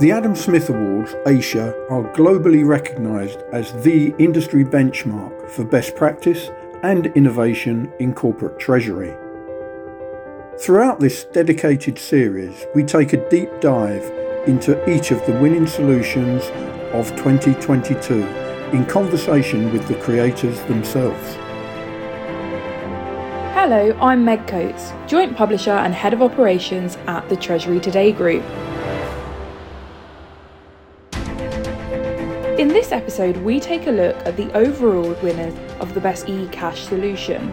The Adam Smith Awards, ASIA, are globally recognised as the industry benchmark for best practice and innovation in corporate treasury. Throughout this dedicated series, we take a deep dive into each of the winning solutions of 2022 in conversation with the creators themselves. Hello, I'm Meg Coates, Joint Publisher and Head of Operations at the Treasury Today Group. In this episode, we take a look at the overall winners of the best e-cash solution.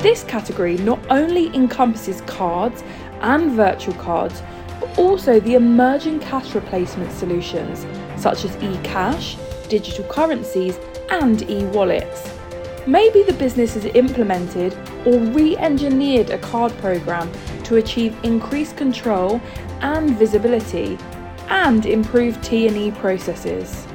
This category not only encompasses cards and virtual cards, but also the emerging cash replacement solutions such as e-cash, digital currencies, and e-wallets. Maybe the business has implemented or re-engineered a card program to achieve increased control and visibility and improve T&E processes.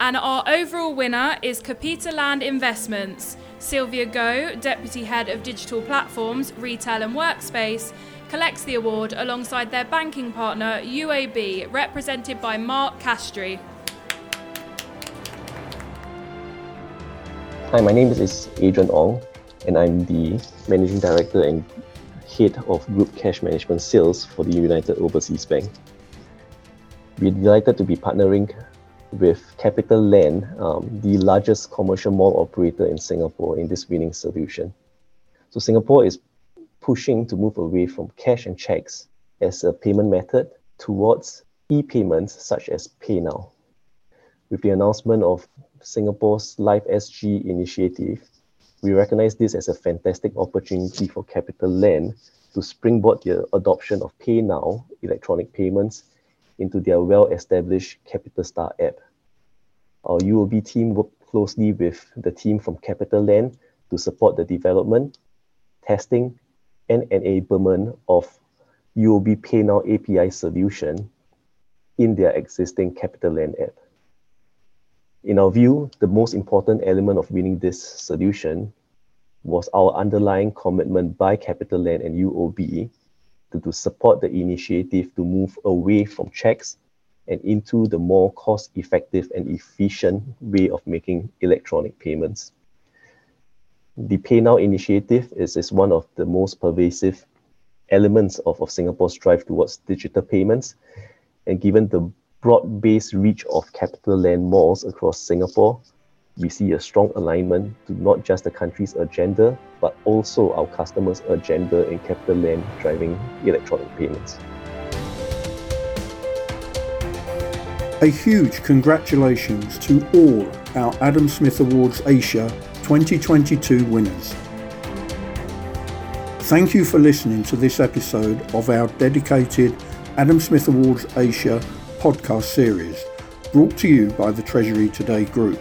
And our overall winner is CapitaLand Investments. Sylvia Go, Deputy Head of Digital Platforms, Retail and Workspace, collects the award alongside their banking partner UOB, represented by Mark Castry. Hi, my name is Adrian Ong, and I'm the Managing Director and Head of Group Cash Management Sales for the United Overseas Bank. We're delighted to be partnering with CapitaLand, um, the largest commercial mall operator in Singapore, in this winning solution. So Singapore is pushing to move away from cash and checks as a payment method towards e-payments such as PayNow. With the announcement of Singapore's LifeSG initiative, we recognize this as a fantastic opportunity for CapitaLand to springboard the adoption of PayNow electronic payments into their well-established CapitaStar app. Our UOB team worked closely with the team from CapitaLand to support the development, testing, and enablement of UOB PayNow API solution in their existing CapitaLand app. In our view, the most important element of winning this solution was our underlying commitment by CapitaLand and UOB to, to support the initiative to move away from checks and into the more cost effective and efficient way of making electronic payments. The PayNow initiative is, is one of the most pervasive elements of, of Singapore's drive towards digital payments. And given the broad based reach of CapitaLand malls across Singapore, we see a strong alignment to not just the country's agenda, but also our customers' agenda in CapitaLand driving electronic payments. A huge congratulations to all our Adam Smith Awards Asia 2022 winners. Thank you for listening to this episode of our dedicated Adam Smith Awards Asia podcast series, brought to you by the Treasury Today Group.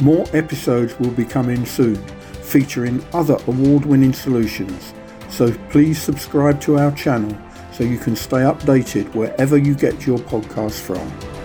More episodes will be coming soon, featuring other award winning solutions, so please subscribe to our channel so you can stay updated wherever you get your podcasts from.